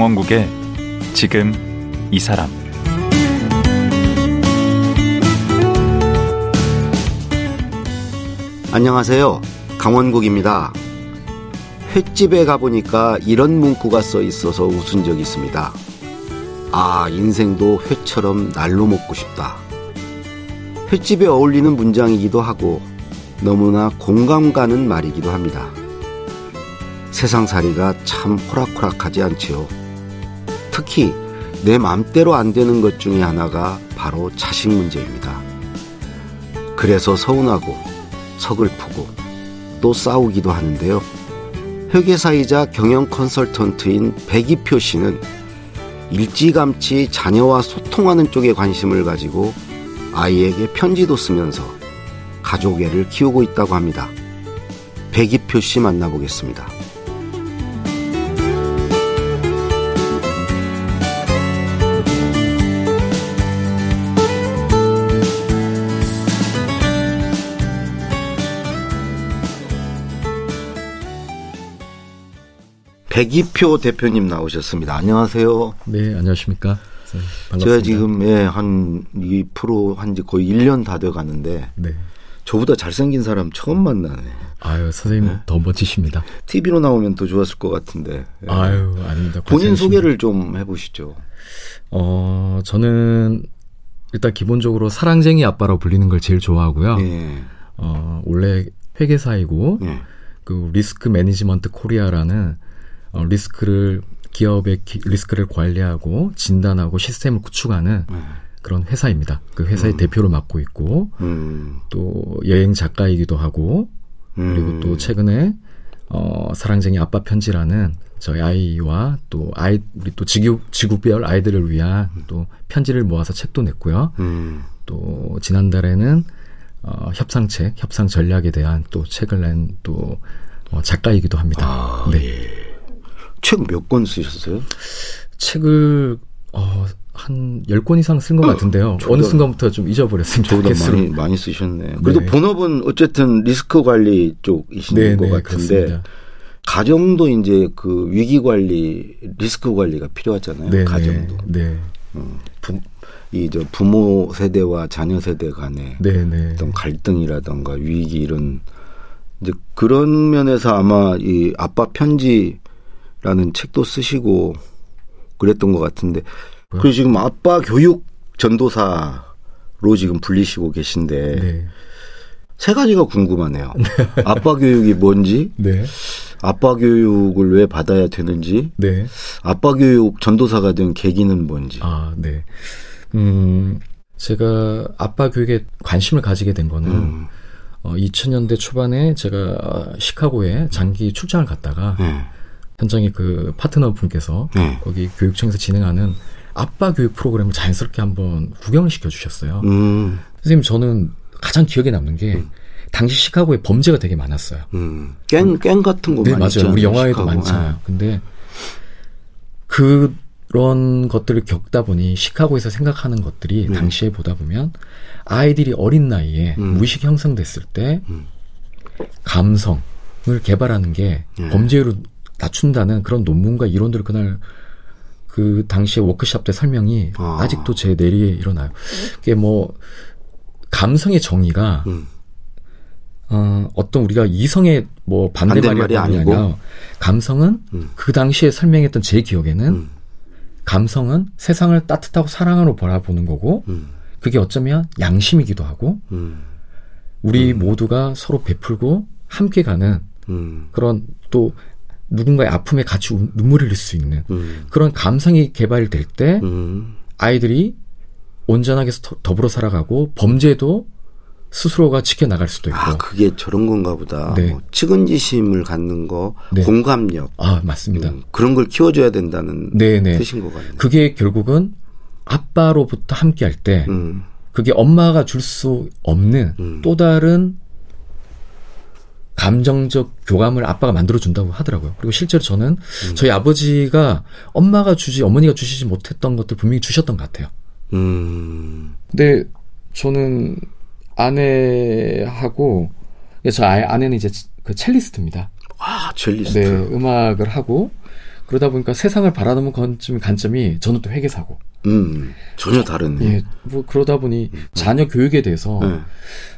강원국의 지금 이 사람 안녕하세요. 강원국입니다. 횟집에 가보니까 이런 문구가 써 있어서 웃은 적이 있습니다. 아, 인생도 회처럼 날로 먹고 싶다. 횟집에 어울리는 문장이기도 하고 너무나 공감 가는 말이기도 합니다. 세상살이가 참 호락호락하지 않지요. 특히 내 맘대로 안 되는 것 중에 하나가 바로 자식 문제입니다. 그래서 서운하고 서글프고 또 싸우기도 하는데요. 회계사이자 경영 컨설턴트인 백이표 씨는 일찌감치 자녀와 소통하는 쪽에 관심을 가지고 아이에게 편지도 쓰면서 가족애를 키우고 있다고 합니다. 백이표 씨 만나보겠습니다. 백이표 대표님 나오셨습니다. 안녕하세요. 네, 안녕하십니까. 네, 반갑습니다. 제가 지금 예, 한이 프로 한지 거의 1년 다 돼 가는데 네. 저보다 잘생긴 사람 처음 만나네. 아유, 선생님 네. 더 멋지십니다. TV로 나오면 더 좋았을 것 같은데. 예. 아유, 아닙니다. 본인 소개를 좀 해보시죠. 어, 저는 일단 기본적으로 사랑쟁이 아빠라고 불리는 걸 제일 좋아하고요. 예. 어, 원래 회계사이고, 예. 그 Risk Management Korea라는 어, 리스크를 기업의 기, 리스크를 관리하고 진단하고 시스템을 구축하는 네. 그런 회사입니다. 그 회사의 음. 대표를 맡고 있고 음. 또 여행 작가이기도 하고 음. 그리고 또 최근에 어 사랑쟁이 아빠 편지라는 저희 아이와 또 아이 우리 또 지구 지구별 아이들을 위한 음. 또 편지를 모아서 책도 냈고요. 음. 또 지난달에는 어 협상책, 협상 전략에 대한 또 책을 낸또 어, 작가이기도 합니다. 아, 네. 예. 책 몇 권 쓰셨어요? 책을 어, 한 10권 이상 쓴 것 같은데요. 어 느 순간부터 좀 잊어버렸습니다. 저보다 많이, 많이 쓰셨네. 그래도 네. 본업은 어쨌든 리스크 관리 쪽이신 네, 것 네, 같은데, 그렇습니다. 가정도 이제 그 위기 관리, 리스크 관리가 필요하잖아요. 네, 가정도. 네. 음, 이저 부모 세대와 자녀 세대 간의 네, 네. 어떤 갈등이라던가 위기 이런 이제 그런 면에서 아마 이 아빠 편지 라는 책도 쓰시고 그랬던 것 같은데 그리고 지금 아빠 교육 전도사로 지금 불리시고 계신데 네. 세 가지가 궁금하네요. 네. 아빠 교육이 뭔지, 네. 아빠 교육을 왜 받아야 되는지, 네. 아빠 교육 전도사가 된 계기는 뭔지. 아, 네. 음, 제가 아빠 교육에 관심을 가지게 된 거는 음. 어, 2000년대 초반에 제가 시카고에 장기 출장을 갔다가 네. 현장에 그 파트너 분께서 네. 거기 교육청에서 진행하는 아빠 교육 프로그램을 자연스럽게 한번 구경을 시켜주셨어요. 음. 선생님 저는 가장 기억에 남는 게 음. 당시 시카고에 범죄가 되게 많았어요. 음. 갱, 갱 같은 거 네, 맞아요. 우리 영화에도 시카고. 많잖아요. 네. 근데 그런 것들을 겪다 보니 시카고에서 생각하는 것들이 음. 당시에 보다 보면 아이들이 어린 나이에 음. 무의식 형성됐을 때 음. 감성을 개발하는 게 네. 범죄로 낮춘다는 그런 논문과 이론들을 그날 그 당시에 워크샵 때 설명이 아. 직도 제 내리에 일어나요. 그게 뭐 감성의 정의가 음. 어, 어떤 우리가 이성의 뭐 반대말이 아니고 아니라 감성은 음. 그 당시에 설명했던 제 기억에는 음. 감성은 세상을 따뜻하고 사랑으로 바라보는 거고 음. 그게 어쩌면 양심이기도 하고 음. 우리 음. 모두가 서로 베풀고 함께 가는 그런 또 누군가의 아픔에 같이 눈물을 흘릴 수 있는 음. 그런 감성이 개발될 때 음. 아이들이 온전하게 더불어 살아가고 범죄도 스스로가 지켜나갈 수도 있고. 아, 그게 저런 건가 보다. 네. 뭐 측은지심을 갖는 거, 네. 공감력. 아, 맞습니다. 음, 그런 걸 키워줘야 된다는 네네. 네. 뜻인 것 같네요. 그게 결국은 아빠로부터 함께 할 때, 음. 그게 엄마가 줄 수 없는 음. 또 다른 감정적 교감을 아빠가 만들어 준다고 하더라고요. 그리고 실제로 저는 음. 저희 아버지가 엄마가 주지 어머니가 주시지 못했던 것들 분명히 주셨던 것 같아요. 음. 근데 저는 아내하고 저 아내는 이제 그 첼리스트입니다. 아 첼리스트. 네, 음악을 하고 그러다 보니까 세상을 바라보는 관점이 간점이 저는 또 회계사고. 음, 전혀 다른. 예, 뭐 그러다 보니 음. 자녀 교육에 대해서 네.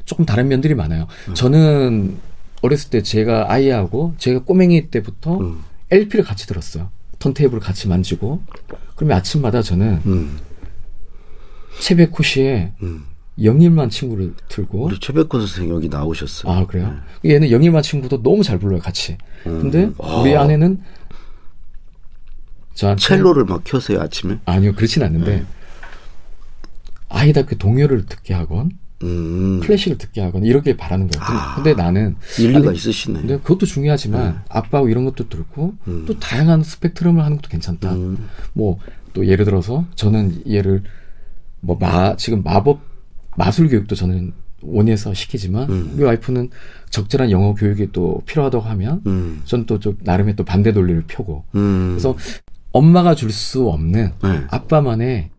조금 다른 면들이 많아요. 음. 저는 어렸을 때 제가 아이하고 제가 꼬맹이 때부터 음. LP를 같이 들었어요. 턴테이블을 같이 만지고. 그러면 아침마다 저는 음. 씨의 음. 영일만 친구를 들고 우리 최백호 선생 여기 나오셨어요. 아 그래요? 네. 얘는 영일만 친구도 너무 잘 불러요 같이. 근데 우리 아내는 저한테 첼로를 막 켜세요 아침에? 아니요 그렇진 않는데 네. 아이답게 동요를 듣게 하건 음. 클래식을 듣게 하건 이렇게 바라는 거예요. 아, 근데 나는 일리가 아니, 있으시네. 근데 그것도 중요하지만 네. 아빠하고 이런 것도 들고 음. 또 다양한 스펙트럼을 하는 것도 괜찮다. 음. 뭐또 예를 들어서 저는 얘를 뭐 마 지금 마법 마술 교육도 저는 원에서 시키지만 음. 우리 와이프는 적절한 영어 교육이 또 필요하다고 하면 음. 저는 또좀 나름의 또 반대 논리를 펴고 음. 그래서 엄마가 줄 수 없는 네. 아빠만의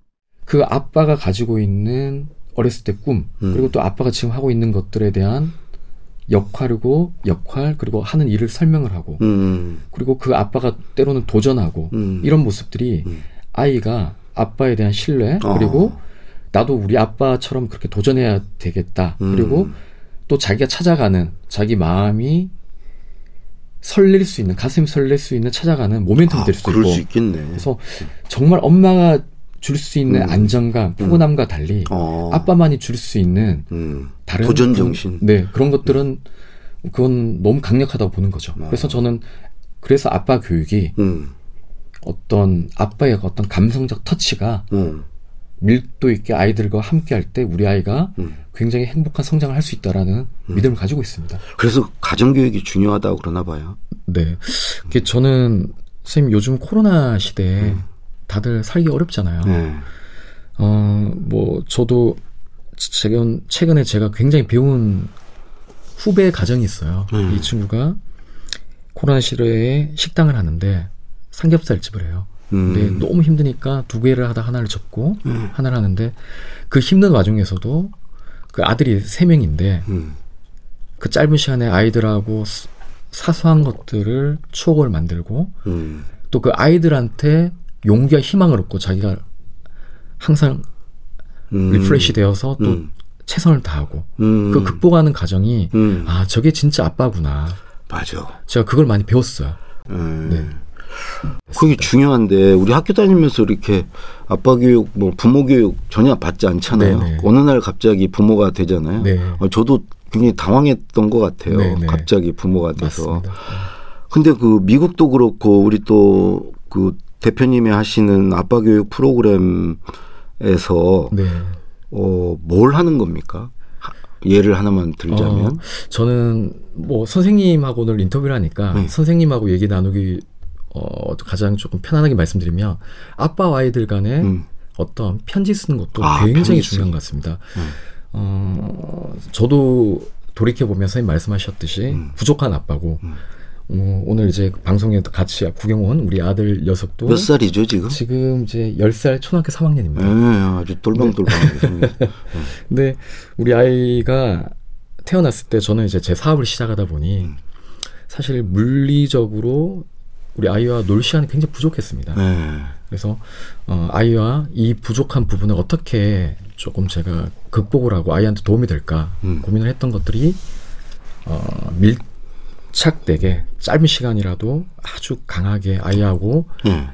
그 아빠가 가지고 있는 어렸을 때 꿈, 음. 그리고 또 아빠가 지금 하고 있는 것들에 대한 역할이고 역할 그리고 하는 일을 설명을 하고 음. 그리고 그 아빠가 때로는 도전하고 음. 이런 모습들이 음. 아이가 아빠에 대한 신뢰 어. 그리고 나도 우리 아빠처럼 그렇게 도전해야 되겠다 음. 그리고 또 자기가 찾아가는 자기 마음이 설렐 수 있는 가슴이 설렐 수 있는 찾아가는 모멘텀이 아, 될 수도 있고. 수 있겠네. 그래서 정말 엄마가 줄 수 있는 음. 안정감, 음. 포근함과 달리 어. 아빠만이 줄 수 있는 음. 다른 도전 정신. 네 그런 것들은 그건 너무 강력하다고 보는 거죠. 어. 그래서 저는 그래서 아빠 교육이 음. 어떤 아빠의 어떤 감성적 터치가 음. 밀도 있게 아이들과 함께 할 때 우리 아이가 음. 굉장히 행복한 성장을 할 수 있다라는 음. 믿음을 가지고 있습니다. 그래서 가정교육이 중요하다고 그러나 봐요. 네. 그 저는 선생님 요즘 코로나 시대에 음. 다들 살기 어렵잖아요. 네. 어, 뭐 저도 최근 최근에 제가 굉장히 배운 후배 가정이 있어요. 음. 이 친구가 코로나 시대에 식당을 하는데 삼겹살 집을 해요. 음. 근데 너무 힘드니까 두 개를 하다 하나를 접고 음. 하나를 하는데 그 힘든 와중에서도 그 아들이 세 명인데 음. 그 짧은 시간에 아이들하고 사소한 것들을 추억을 만들고 음. 또그 아이들한테 용기와 희망을 얻고 자기가 항상 음. refresh 되어서 또 음. 최선을 다하고 그 극복하는 과정이 아 저게 진짜 아빠구나. 맞아. 제가 그걸 많이 배웠어요. 네. 그게 중요한데 우리 학교 다니면서 이렇게 아빠 교육, 뭐 부모 교육 전혀 받지 않잖아요. 네네. 어느 날 갑자기 부모가 되잖아요. 네. 어, 저도 굉장히 당황했던 것 같아요. 네네. 갑자기 부모가 돼서. 맞습니다. 근데 그 미국도 그렇고 우리 또그 대표님이 하시는 아빠 교육 프로그램에서 네. 어, 뭘 하는 겁니까? 예를 하나만 들자면 어, 저는 뭐 선생님하고 늘 인터뷰를 하니까 네. 선생님하고 얘기 나누기 어, 가장 조금 편안하게 말씀드리면 아빠와 아이들 간에 음. 어떤 편지 쓰는 것도 아, 굉장히 중요한 것 같습니다. 음. 어, 저도 돌이켜 보면 선생님 말씀하셨듯이 음. 부족한 아빠고 음. 어, 오늘 이제 방송에 같이 구경 온 우리 아들 녀석도 몇 살이죠 지금? 지금 이제 10살 초등학교 3학년입니다. 네, 아주 똘망똘망. 근데 우리 아이가 태어났을 때 저는 이제 제 사업을 시작하다 보니 음. 사실 물리적으로 우리 아이와 놀 시간이 굉장히 부족했습니다. 네. 그래서 어, 아이와 이 부족한 부분을 어떻게 조금 제가 극복을 하고 아이한테 도움이 될까 음. 고민을 했던 것들이 어, 밀 착되게 짧은 시간이라도 아주 강하게 아이하고 음.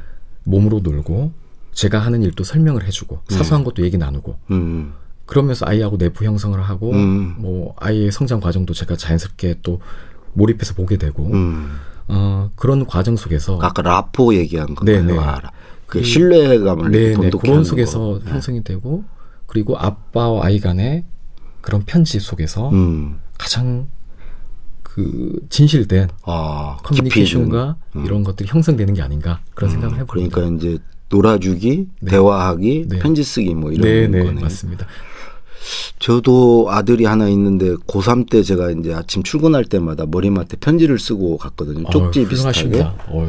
몸으로 놀고 제가 하는 일도 설명을 해주고 음. 사소한 것도 얘기 나누고 음. 그러면서 아이하고 내부 형성을 하고 음. 뭐 아이의 성장 과정도 제가 자연스럽게 또 몰입해서 보게 되고 음. 어, 그런 과정 속에서 아까 라포 얘기한 거 네네. 아, 그 신뢰감을 네네. 그런 속에서 거. 네. 형성이 되고 그리고 아빠와 아이 간의 그런 편지 속에서 음. 가장 그 진실된 아, 커뮤니케이션과 음. 이런 것들이 형성되는 게 아닌가 그런 음. 생각을 해봅니다. 그러니까 이제 놀아주기, 네. 대화하기, 네. 편지 쓰기 뭐 이런 네네, 거네. 맞습니다. 저도 아들이 하나 있는데 고3 때 제가 이제 아침 출근할 때마다 머리맡에 편지를 쓰고 갔거든요. 쪽지 어휴, 비슷하게. 어휴.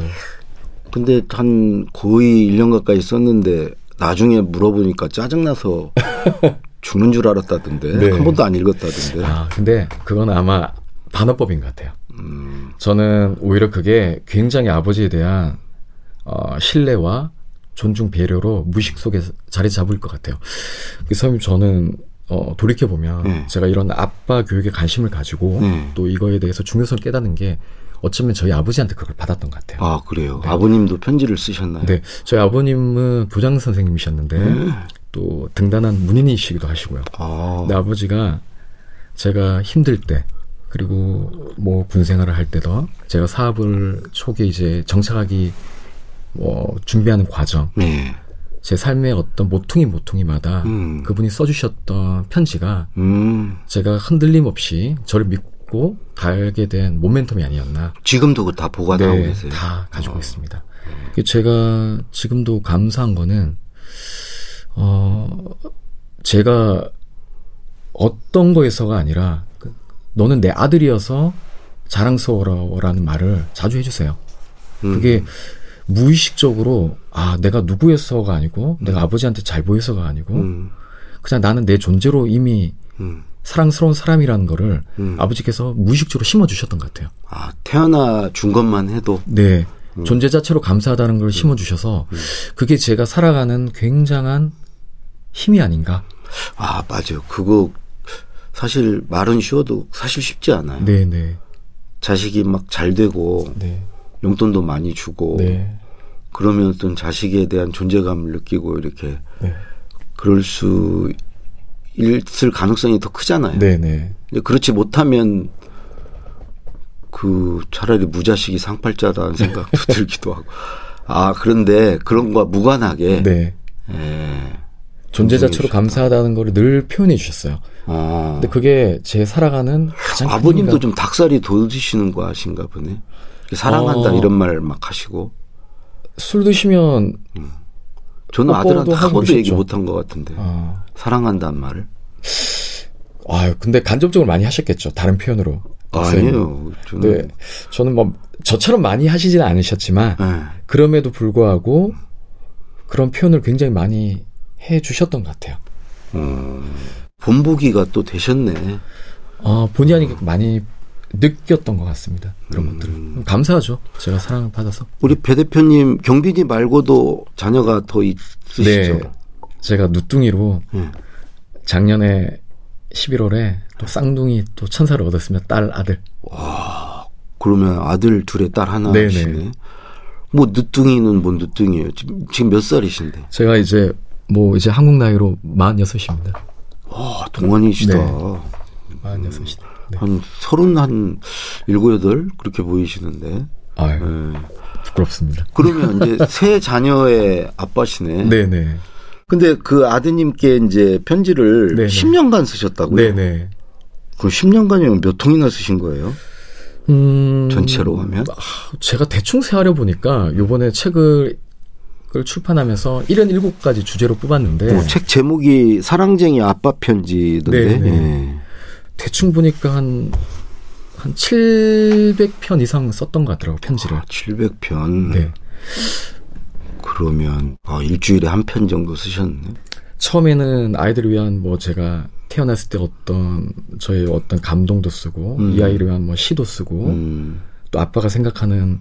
근데 한 거의 1년 가까이 썼는데 나중에 물어보니까 짜증나서 죽는 줄 알았다던데 네. 한 번도 안 읽었다던데. 아 근데 그건 아마 반어법인 것 같아요. 음. 저는 오히려 그게 굉장히 아버지에 대한 어, 신뢰와 존중 배려로 무의식 속에 자리 잡을 것 같아요. 그래서 저는 어, 돌이켜 보면 네. 제가 이런 아빠 교육에 관심을 가지고 네. 또 이거에 대해서 중요성을 깨닫는 게 어쩌면 저희 아버지한테 그걸 받았던 것 같아요. 아 그래요. 네. 아버님도 편지를 쓰셨나요? 네, 저희 아버님은 교장 선생님이셨는데 네. 또 등단한 문인이시기도 하시고요. 아. 근 아버지가 제가 힘들 때 그리고 뭐 군생활을 할 때도 제가 사업을 초기 이제 정착하기 뭐 준비하는 과정, 네. 제 삶의 어떤 모퉁이 모퉁이마다 음. 그분이 써주셨던 편지가 음. 제가 흔들림 없이 저를 믿고 가게 된 모멘텀이 아니었나. 지금도 그다 보관하고 네, 계세요? 다 가지고 어. 있습니다. 제가 지금도 감사한 거는 어 제가 어떤 거에서가 아니라 그 너는 내 아들이어서 자랑스러워라는 말을 자주 해주세요. 그게 음. 무의식적으로 아 내가 누구였어가 아니고 음. 내가 아버지한테 잘 보여서가 아니고 음. 그냥 나는 내 존재로 이미 음. 사랑스러운 사람이라는 거를 음. 아버지께서 무의식적으로 심어주셨던 것 같아요. 아 태어나 준 것만 해도 네 음. 존재 자체로 감사하다는 걸 음. 심어주셔서 그게 제가 살아가는 굉장한 힘이 아닌가. 아 맞아요. 그거 사실 말은 쉬워도 사실 쉽지 않아요. 네네. 네. 자식이 막 잘 되고 네. 용돈도 많이 주고 네. 그러면 어떤 자식에 대한 존재감을 느끼고 이렇게 네. 그럴 수 있을 가능성이 더 크잖아요. 네네. 네. 근데 그렇지 못하면 그 차라리 무자식이 상팔자라는 생각도 들기도 하고. 아 그런데 그런 거와 무관하게 네. 예, 존재 자체로 감사하다는 걸늘 표현해 주셨어요. 아. 근데 그게 제 살아가는 가장 아버님도 좀 닭살이 돋으시는 거 아신가 보네. 사랑한다 어. 이런 말 막 하시고. 술 드시면 음. 저는 아들한테 한 번도 얘기 못한 것 같은데 아. 사랑한다는 말을 아 근데 간접적으로 많이 하셨겠죠 다른 표현으로 아니에요 저는 네, 저는 뭐 저처럼 많이 하시지는 않으셨지만 네. 그럼에도 불구하고 그런 표현을 굉장히 많이 해 주셨던 것 같아요 음, 본보기가 또 되셨네 아 본의 아니게 많이 느꼈던 것 같습니다. 그런 음. 것들을. 감사하죠. 제가 사랑을 받아서. 우리 배 대표님 경빈이 말고도 자녀가 더 있으시죠? 네. 제가 누뚱이로 네. 작년에 11월에 또 쌍둥이 또 천사를 얻었으면 딸 아들. 와. 그러면 아들 둘에 딸 하나시네. 뭐 늦둥이는 뭔 늦둥이에요? 지금, 지금 몇 살이신데? 제가 이제 뭐 이제 한국 나이로 46입니다. 와, 동안이시다. 네. 46이다. 네. 한 서른 한 일곱 여덟 그렇게 보이시는데. 아유, 네. 부끄럽습니다. 그러면 이제 새 자녀의 아빠시네. 네네. 근데 그 아드님께 이제 편지를 네네. 10년간 쓰셨다고요? 네네. 그 10년간이면 몇 통이나 쓰신 거예요? 음, 전체로 하면? 아, 제가 대충 세하려 보니까 요번에 책을 을 출판하면서 77가지 주제로 뽑았는데 어, 책 제목이 사랑쟁이 아빠 편지던데. 네. 예. 대충 보니까 한, 한 700편 이상 썼던 것 같더라고요, 편지를. 아, 700편? 네. 그러면, 아, 일주일에 한 편 정도 쓰셨네? 처음에는 아이들을 위한 뭐 제가 태어났을 때 어떤 저의 어떤 감동도 쓰고 음. 이 아이를 위한 뭐 시도 쓰고 음. 또 아빠가 생각하는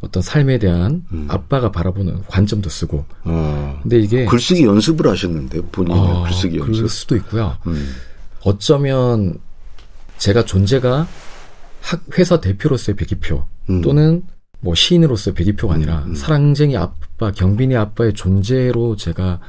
어떤 삶에 대한 음. 아빠가 바라보는 관점도 쓰고. 어. 근데 이게 글쓰기 연습을 하셨는데 본인의 어, 글쓰기 연습. 그럴 수도 있고요. 음. 어쩌면 제가 존재가 학 회사 대표로서의 배기표 음. 또는 뭐 시인으로서의 배기표가 아니라 음, 음. 사랑쟁이 아빠, 경빈이 아빠의 존재로 제가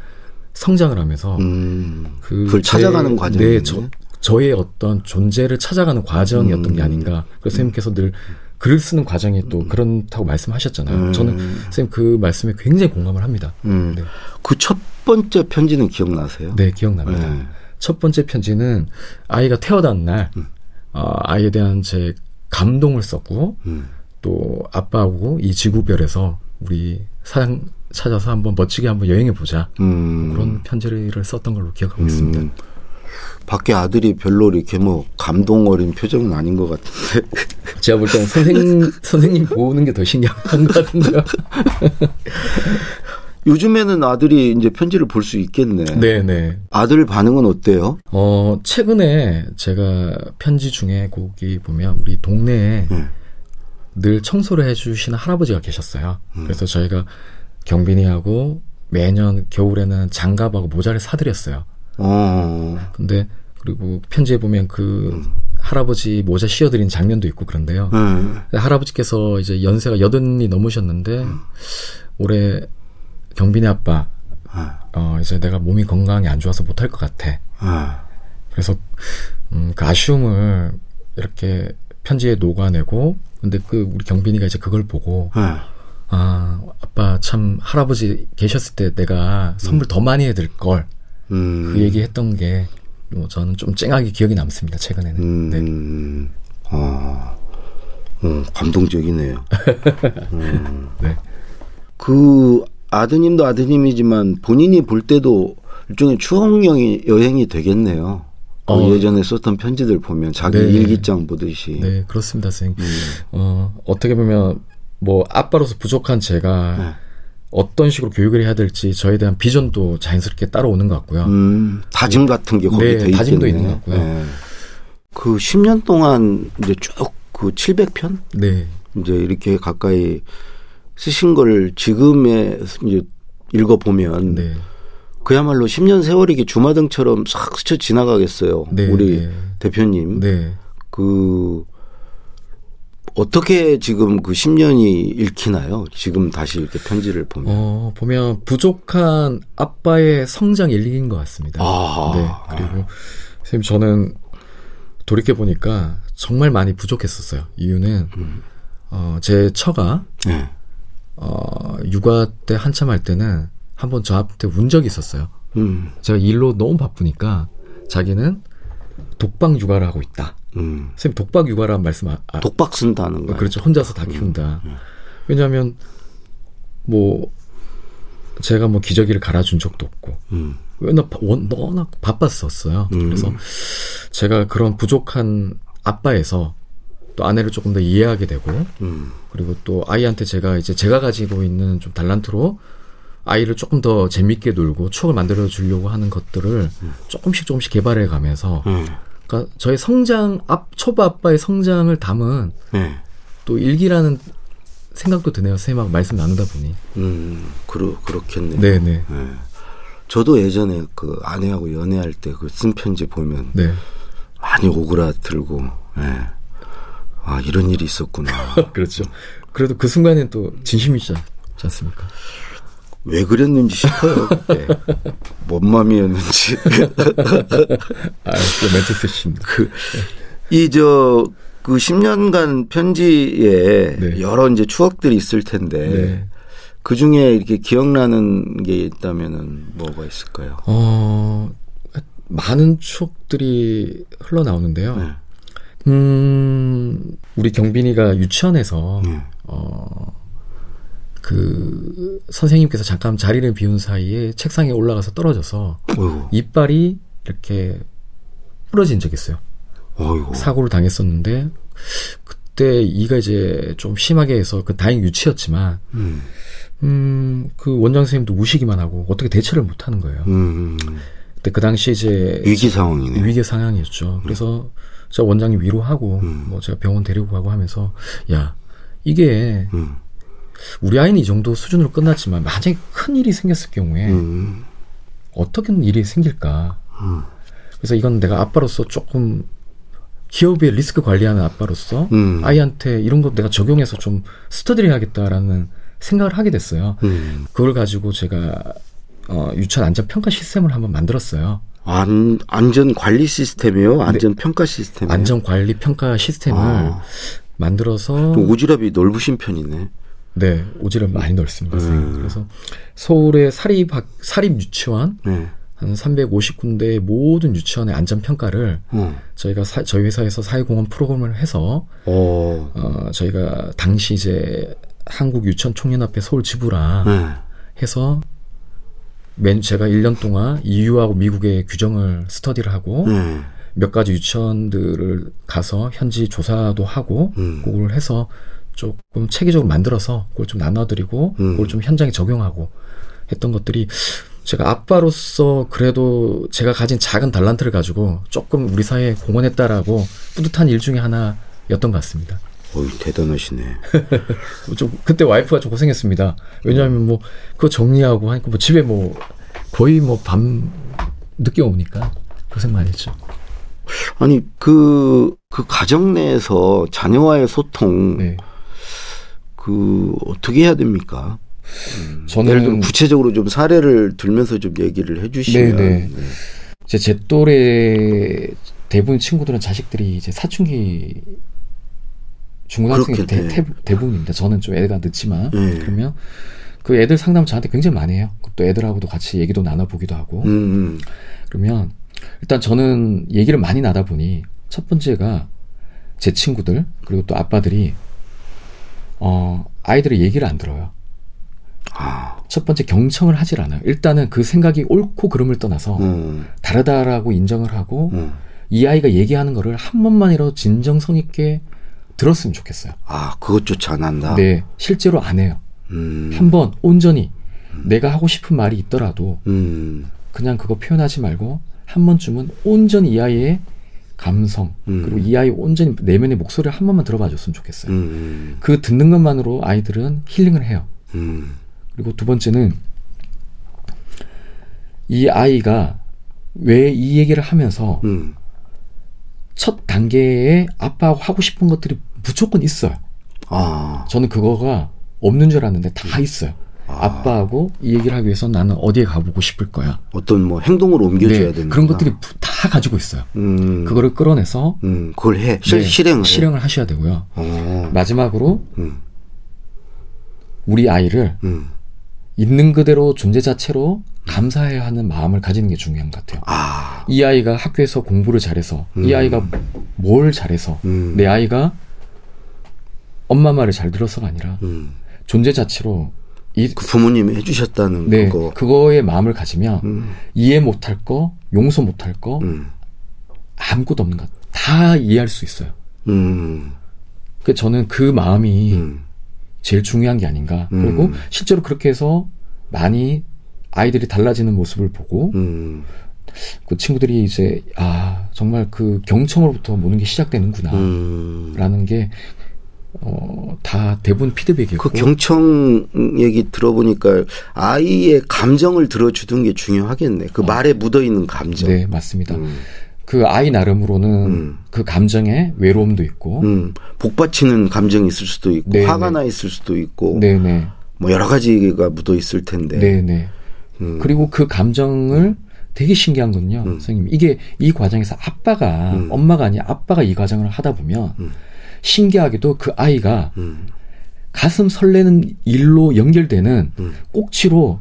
성장을 하면서 음. 그 그걸 찾아가는 과정. 네, 저, 저의 어떤 존재를 찾아가는 과정이었던 게 음. 아닌가. 그래서 선생님께서 늘 글을 쓰는 과정이 또 음. 그렇다고 말씀하셨잖아요. 저는 선생님 그 말씀에 굉장히 공감을 합니다. 네. 그첫 번째 편지는 기억나세요? 네, 기억납니다. 네. 첫 번째 편지는 아이가 태어난 날 어, 아이에 대한 제 감동을 썼고 음. 또 아빠하고 이 지구별에서 우리 사랑 찾아서 한번 멋지게 한번 여행해 보자 음. 그런 편지를 썼던 걸로 기억하고 음. 있습니다. 밖에 아들이 별로 이렇게 뭐 감동 어린 표정은 아닌 것 같은데. 제가 볼 때는 선생 선생님 보는 게 더 신기한 것 같은데요. 요즘에는 아들이 이제 편지를 볼 수 있겠네. 네네. 네. 아들 반응은 어때요? 어, 최근에 제가 편지 중에 거기 보면 우리 동네에 네. 늘 청소를 해주시는 할아버지가 계셨어요. 음. 그래서 저희가 경빈이하고 매년 겨울에는 장갑하고 모자를 사드렸어요. 어. 근데 그리고 편지에 보면 그 음. 할아버지 모자 씌워드린 장면도 있고 그런데요. 음. 할아버지께서 이제 연세가 여든이 넘으셨는데 음. 올해 경빈이 아빠 어 이제 내가 몸이 건강이 안 좋아서 못할 것 같아. 그래서 음, 그 아쉬움을 이렇게 편지에 녹아내고 근데 그 우리 경빈이가 이제 그걸 보고 아 아빠 참 할아버지 계셨을 때 내가 선물 음. 더 많이 해드릴 걸 그 음. 얘기했던 게 뭐 저는 좀 쨍하게 기억이 남습니다 최근에는. 음. 네. 아, 어, 감동적이네요. 음. 네. 그 아드님도 아드님이지만 본인이 볼 때도 일종의 추억용이 여행이 되겠네요. 그 어, 예전에 썼던 편지들 보면 자기 네, 일기장 보듯이. 네, 그렇습니다, 선생님. 음. 어, 어떻게 보면 뭐 아빠로서 부족한 제가 네. 어떤 식으로 교육을 해야 될지 저에 대한 비전도 자연스럽게 따라오는 것 같고요. 음, 다짐 같은 게 거기에 네, 다짐도 있는 것 같고요. 네. 그 10년 동안 이제 쭉 그 700편? 네. 이제 이렇게 가까이 쓰신 걸 지금에 이제 읽어 보면 네. 그야말로 10년 세월이기 주마등처럼 싹 스쳐 지나가겠어요. 네, 우리 네. 대표님. 네. 그 어떻게 지금 그 10년이 읽히나요? 지금 다시 이렇게 편지를 보면. 어, 보면 부족한 아빠의 성장 일기인 것 같습니다. 아, 네. 그리고 선생님 저는 돌이켜 보니까 정말 많이 부족했었어요. 이유는 음. 어, 제 처가 네. 어, 육아 때 한참 할 때는 한번 저한테 운 적이 있었어요. 음. 제가 일로 너무 바쁘니까 자기는 독방 육아를 하고 있다. 음. 선생님 독박 육아라는 말씀 아, 아 독박 쓴다는 거 그렇죠. 혼자서 다 음. 키운다. 음. 왜냐하면 뭐 제가 뭐 기저귀를 갈아준 적도 없고 음. 왜나 워낙 바빴었어요. 음. 그래서 제가 그런 부족한 아빠에서 또 아내를 조금 더 이해하게 되고 음. 그리고 또 아이한테 제가 이제 제가 가지고 있는 좀 달란트로 아이를 조금 더 재밌게 놀고 추억을 만들어 주려고 하는 것들을 음. 조금씩 조금씩 개발해 가면서 음. 그러니까 저의 성장 앞 초보 아빠의 성장을 담은 네. 또 일기라는 생각도 드네요. 선생님하고 말씀 나누다 보니. 음, 그러 그렇겠네요. 네네. 네. 네. 저도 예전에 그 아내하고 연애할 때 그 쓴 편지 보면 네. 많이 오그라들고, 네. 아 이런 일이 있었구나. 그렇죠. 그래도 그 순간엔 또 진심이지 않습니까? 왜 그랬는지 싶어요. 네. 뭔 맘이었는지. 아, 멘트 쓰십니다. 그, 이, 저, 그 10년간 편지에 네. 여러 이제 추억들이 있을 텐데, 네. 그 중에 이렇게 기억나는 게 있다면은 뭐가 있을까요? 어, 많은 추억들이 흘러나오는데요. 네. 음, 우리 경빈이가 유치원에서, 네. 어, 그 선생님께서 잠깐 자리를 비운 사이에 책상에 올라가서 떨어져서 어이구. 이빨이 이렇게 부러진 적이 있어요. 어이구. 사고를 당했었는데 그때 이가 이제 좀 심하게 해서 그 다행 유치였지만 음. 음, 그 원장 선생님도 우시기만 하고 어떻게 대처를 못 하는 거예요. 음. 그때 그 당시 이제 위기 상황이네. 위기 상황이었죠. 그래서 저 원장님 위로하고 음. 뭐 제가 병원 데리고 가고 하면서 야 이게 음. 우리 아이는 이 정도 수준으로 끝났지만 만약에 큰 일이 생겼을 경우에 음. 어떻게 일이 생길까. 음. 그래서 이건 내가 아빠로서 조금 기업의 리스크 관리하는 아빠로서 음. 아이한테 이런 거 내가 적용해서 좀 스터디를 해야겠다라는 생각을 하게 됐어요. 음. 그걸 가지고 제가 어, 유치원 안전 평가 시스템을 한번 만들었어요. 안, 안전 관리 시스템이요? 안전 평가 시스템? 안전 관리 평가 시스템을 아. 만들어서 오지랖이 넓으신 편이네. 네, 오지랖 많이 넓습니다. 음. 그래서 서울의 사립 사립 유치원 네. 한 350군데의 모든 유치원의 안전 평가를 음. 저희가 사, 저희 회사에서 사회공헌 프로그램을 해서 오. 어, 저희가 당시 이제 한국 유치원 총연합회 서울 지부랑 네. 해서 맨 제가 1년 동안 EU하고 미국의 규정을 스터디를 하고 네. 몇 가지 유치원들을 가서 현지 조사도 하고 음. 그걸 해서 조금 체계적으로 만들어서 그걸 좀 나눠드리고 음. 그걸 좀 현장에 적용하고 했던 것들이 제가 아빠로서 그래도 제가 가진 작은 달란트를 가지고 조금 우리 사회에 공헌했다라고 뿌듯한 일 중에 하나였던 것 같습니다. 어이, 대단하시네. 좀, 그때 와이프가 좀 고생했습니다. 왜냐하면 뭐, 그거 정리하고 하니까 뭐 집에 뭐, 거의 뭐 밤 늦게 오니까 고생 많이 했죠. 아니, 그, 그 가정 내에서 자녀와의 소통, 네. 그, 어떻게 해야 됩니까? 음, 저는 예를 들어 구체적으로 좀 사례를 들면서 좀 얘기를 해주시면. 네네. 네. 네. 제, 제 또래 대부분 친구들은 자식들이 이제 사춘기 중고등학생이 대, 대, 대부분입니다. 저는 좀 애가 늦지만 네. 그러면 그 애들 상담 저한테 굉장히 많이 해요. 또 애들하고도 같이 얘기도 나눠보기도 하고 음. 음. 그러면 일단 저는 얘기를 많이 나다 보니 첫 번째가 제 친구들 그리고 또 아빠들이 어 아이들의 얘기를 안 들어요. 아. 첫 번째 경청을 하질 않아요. 일단은 그 생각이 옳고 그름을 떠나서 음. 다르다라고 인정을 하고 음. 이 아이가 얘기하는 거를 한 번만이라도 진정성 있게 들었으면 좋겠어요. 아, 그것조차 안 한다? 네. 실제로 안 해요. 음. 한번 온전히 음. 내가 하고 싶은 말이 있더라도 음. 그냥 그거 표현하지 말고 한 번쯤은 온전히 이 아이의 감성 음. 그리고 이 아이 온전히 내면의 목소리를 한 번만 들어봐 줬으면 좋겠어요. 음. 그 듣는 것만으로 아이들은 힐링을 해요. 음. 그리고 두 번째는 이 아이가 왜 이 얘기를 하면서 첫 단계에 아빠하고 하고 싶은 것들이 무조건 있어요. 아. 저는 그거가 없는 줄 알았는데 다 있어요. 아. 빠하고이 얘기를 하기 위해서 나는 어디에 가보고 싶을 거야. 어떤 뭐 행동으로 옮겨줘야 네, 되는 그런 것들이 다 가지고 있어요. 음. 그거를 끌어내서 음, 그걸 해 네, 실행을 실행을 하셔야 되고요. 어. 마지막으로 음. 우리 아이를 음. 있는 그대로 존재 자체로 감사해야 하는 마음을 가지는 게 중요한 것 같아요. 아. 이 아이가 학교에서 공부를 잘해서, 음. 이 아이가 뭘 잘해서, 음. 내 아이가 엄마 말을 잘 들어서가 아니라 음. 존재 자체로 이, 그 부모님이 해주셨다는 네, 그거. 그거에 마음을 가지면 음. 이해 못할 거, 용서 못할 거 음. 아무것도 없는 것. 다 이해할 수 있어요. 음. 그 저는 그 마음이 음. 제일 중요한 게 아닌가. 그리고 음. 실제로 그렇게 해서 많이 아이들이 달라지는 모습을 보고 음. 그 친구들이 이제 아 정말 그 경청으로부터 모든 게 시작되는구나라는 게 어, 다 대부분 피드백이고. 그 경청 얘기 들어보니까 아이의 감정을 들어주는 게 중요하겠네. 그 어. 말에 묻어 있는 감정. 네, 맞습니다. 음. 그 아이 나름으로는 음. 그 감정에 외로움도 있고, 음. 복받치는 감정이 있을 수도 있고, 네네. 화가 나 있을 수도 있고, 네네. 뭐 여러 가지가 묻어 있을 텐데. 네네. 음. 그리고 그 감정을 되게 신기한 건요, 음. 선생님. 이게 이 과정에서 아빠가 음. 엄마가 아니라 아빠가 이 과정을 하다 보면. 신기하게도 그 아이가 음. 가슴 설레는 일로 연결되는 음. 꼭지로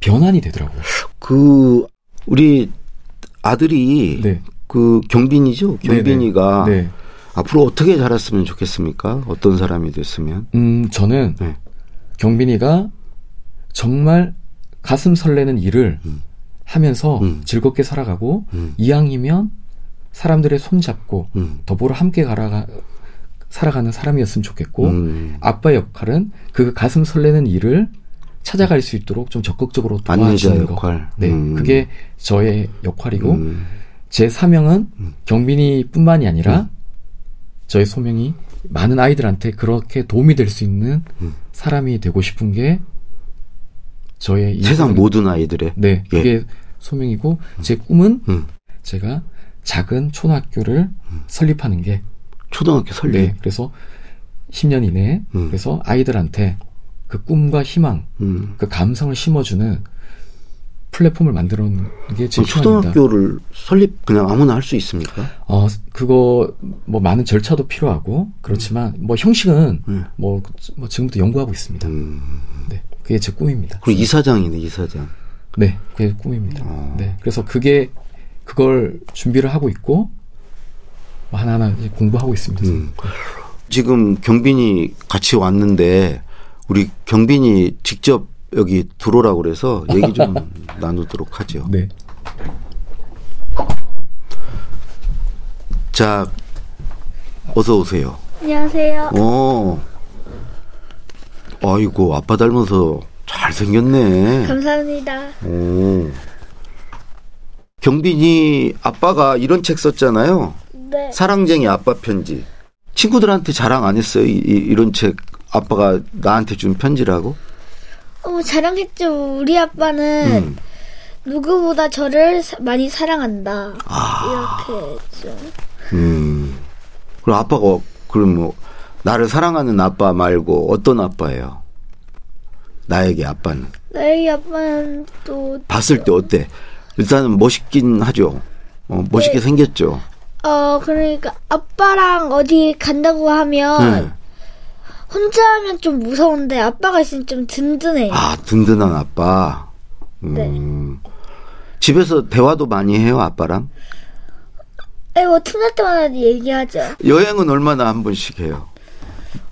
변환이 되더라고요. 그 우리 아들이 네. 그 경빈이죠. 경빈이가 네, 네. 네. 앞으로 어떻게 자랐으면 좋겠습니까? 어떤 사람이 됐으면? 음, 저는 네. 경빈이가 정말 가슴 설레는 일을 음. 하면서 음. 즐겁게 살아가고 음. 이왕이면 사람들의 손 잡고 음. 더불어 함께 가라 살아가는 사람이었으면 좋겠고 음. 아빠 역할은 그 가슴 설레는 일을 찾아갈 수 있도록 좀 적극적으로 도와주는 거. 역할. 네, 음. 그게 저의 역할이고 음. 제 사명은 음. 경빈이뿐만이 아니라 음. 저의 소명이 많은 아이들한테 그렇게 도움이 될 수 있는 음. 사람이 되고 싶은 게 저의 세상 모든 아이들의 네 예. 그게 소명이고 제 꿈은 제가 작은 초등학교를 설립하는 게 초등학교 설립. 네. 그래서 10년 이내에 음. 그래서 아이들한테 그 꿈과 희망, 음. 그 감성을 심어주는 플랫폼을 만들어 놓은 게 제일 초등학교를 설립 그냥 아무나 할 수 있습니까? 어, 그거 뭐 많은 절차도 필요하고 그렇지만 음. 뭐 형식은 음. 뭐, 뭐 지금부터 연구하고 있습니다. 음. 네, 그게 제 꿈입니다. 그리고 이사장이네 이사장. 네, 그게 꿈입니다. 어. 네, 그래서 그게 그걸 준비를 하고 있고 하나하나 공부하고 있습니다. 음. 지금 경빈이 같이 왔는데 우리 경빈이 직접 여기 들어오라고 그래서 얘기 좀 나누도록 하죠. 네. 자, 어서 오세요. 안녕하세요. 어. 아이고, 아빠 닮아서 잘생겼네. 감사합니다. 오. 경빈이 아빠가 이런 책 썼잖아요. 네. 사랑쟁이 아빠 편지. 친구들한테 자랑 안 했어요? 이, 이런 책 아빠가 나한테 준 편지라고? 어, 자랑했죠. 우리 아빠는 음. 누구보다 저를 사, 많이 사랑한다. 아. 이렇게 좀. 음. 그럼 아빠가 그럼 뭐 나를 사랑하는 아빠 말고 어떤 아빠예요? 나에게 아빠는. 나에게 아빠는 또 봤을 때 어때? 일단은 멋있긴 하죠. 어, 멋있게 네. 생겼죠. 어, 그러니까 아빠랑 어디 간다고 하면 네. 혼자 하면 좀 무서운데 아빠가 있으면 좀 든든해요. 아, 든든한 아빠. 음. 네. 집에서 대화도 많이 해요, 아빠랑? 네, 뭐 틈날 때마다 얘기하죠. 여행은 얼마나 한 번씩 해요?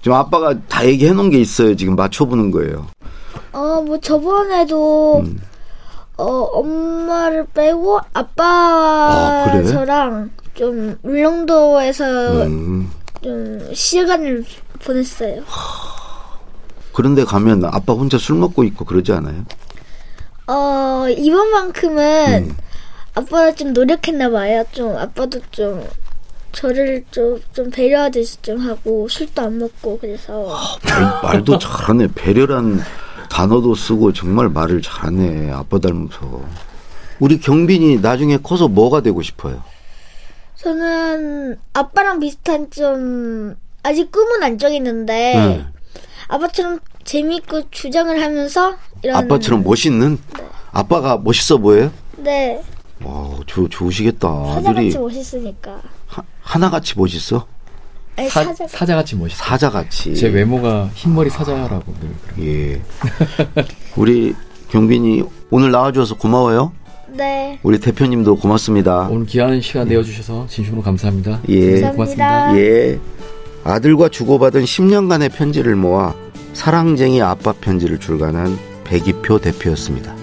지금 아빠가 다 얘기해 놓은 게 있어요. 지금 맞춰보는 거예요. 어, 뭐 저번에도 음. 어, 엄마를 빼고 아빠와 아, 그래? 저랑 좀 울릉도에서 음. 좀 시간을 보냈어요. 그런데 가면 아빠 혼자 술 먹고 있고 그러지 않아요? 어 이번만큼은 음. 아빠가 좀 노력했나 봐요. 좀 아빠도 좀 저를 좀, 좀 배려하듯이 좀 하고 술도 안 먹고 그래서 아, 말, 말도 잘하네 배려란 단어도 쓰고 정말 말을 잘하네 아빠 닮아서 우리 경빈이 나중에 커서 뭐가 되고 싶어요? 저는 아빠랑 비슷한 좀 아직 꿈은 안 정했는데 네. 아빠처럼 재밌고 주장을 하면서 이런 아빠처럼 멋있는 네. 아빠가 멋있어 보여요? 네. 와, 좋 좋으시겠다. 사자같이 멋있으니까. 하, 하나같이 멋있어? 아니, 사, 사자. 사자같이 멋있어. 사자같이. 제 외모가 흰머리 사자라고 늘. 예. 우리 경빈이 오늘 나와줘서 고마워요. 네. 우리 대표님도 고맙습니다. 오늘 귀한 시간 내어주셔서 진심으로 감사합니다. 예. 감사합니다. 고맙습니다. 예. 아들과 주고받은 10년간의 편지를 모아 사랑쟁이 아빠 편지를 출간한 백이표 대표였습니다.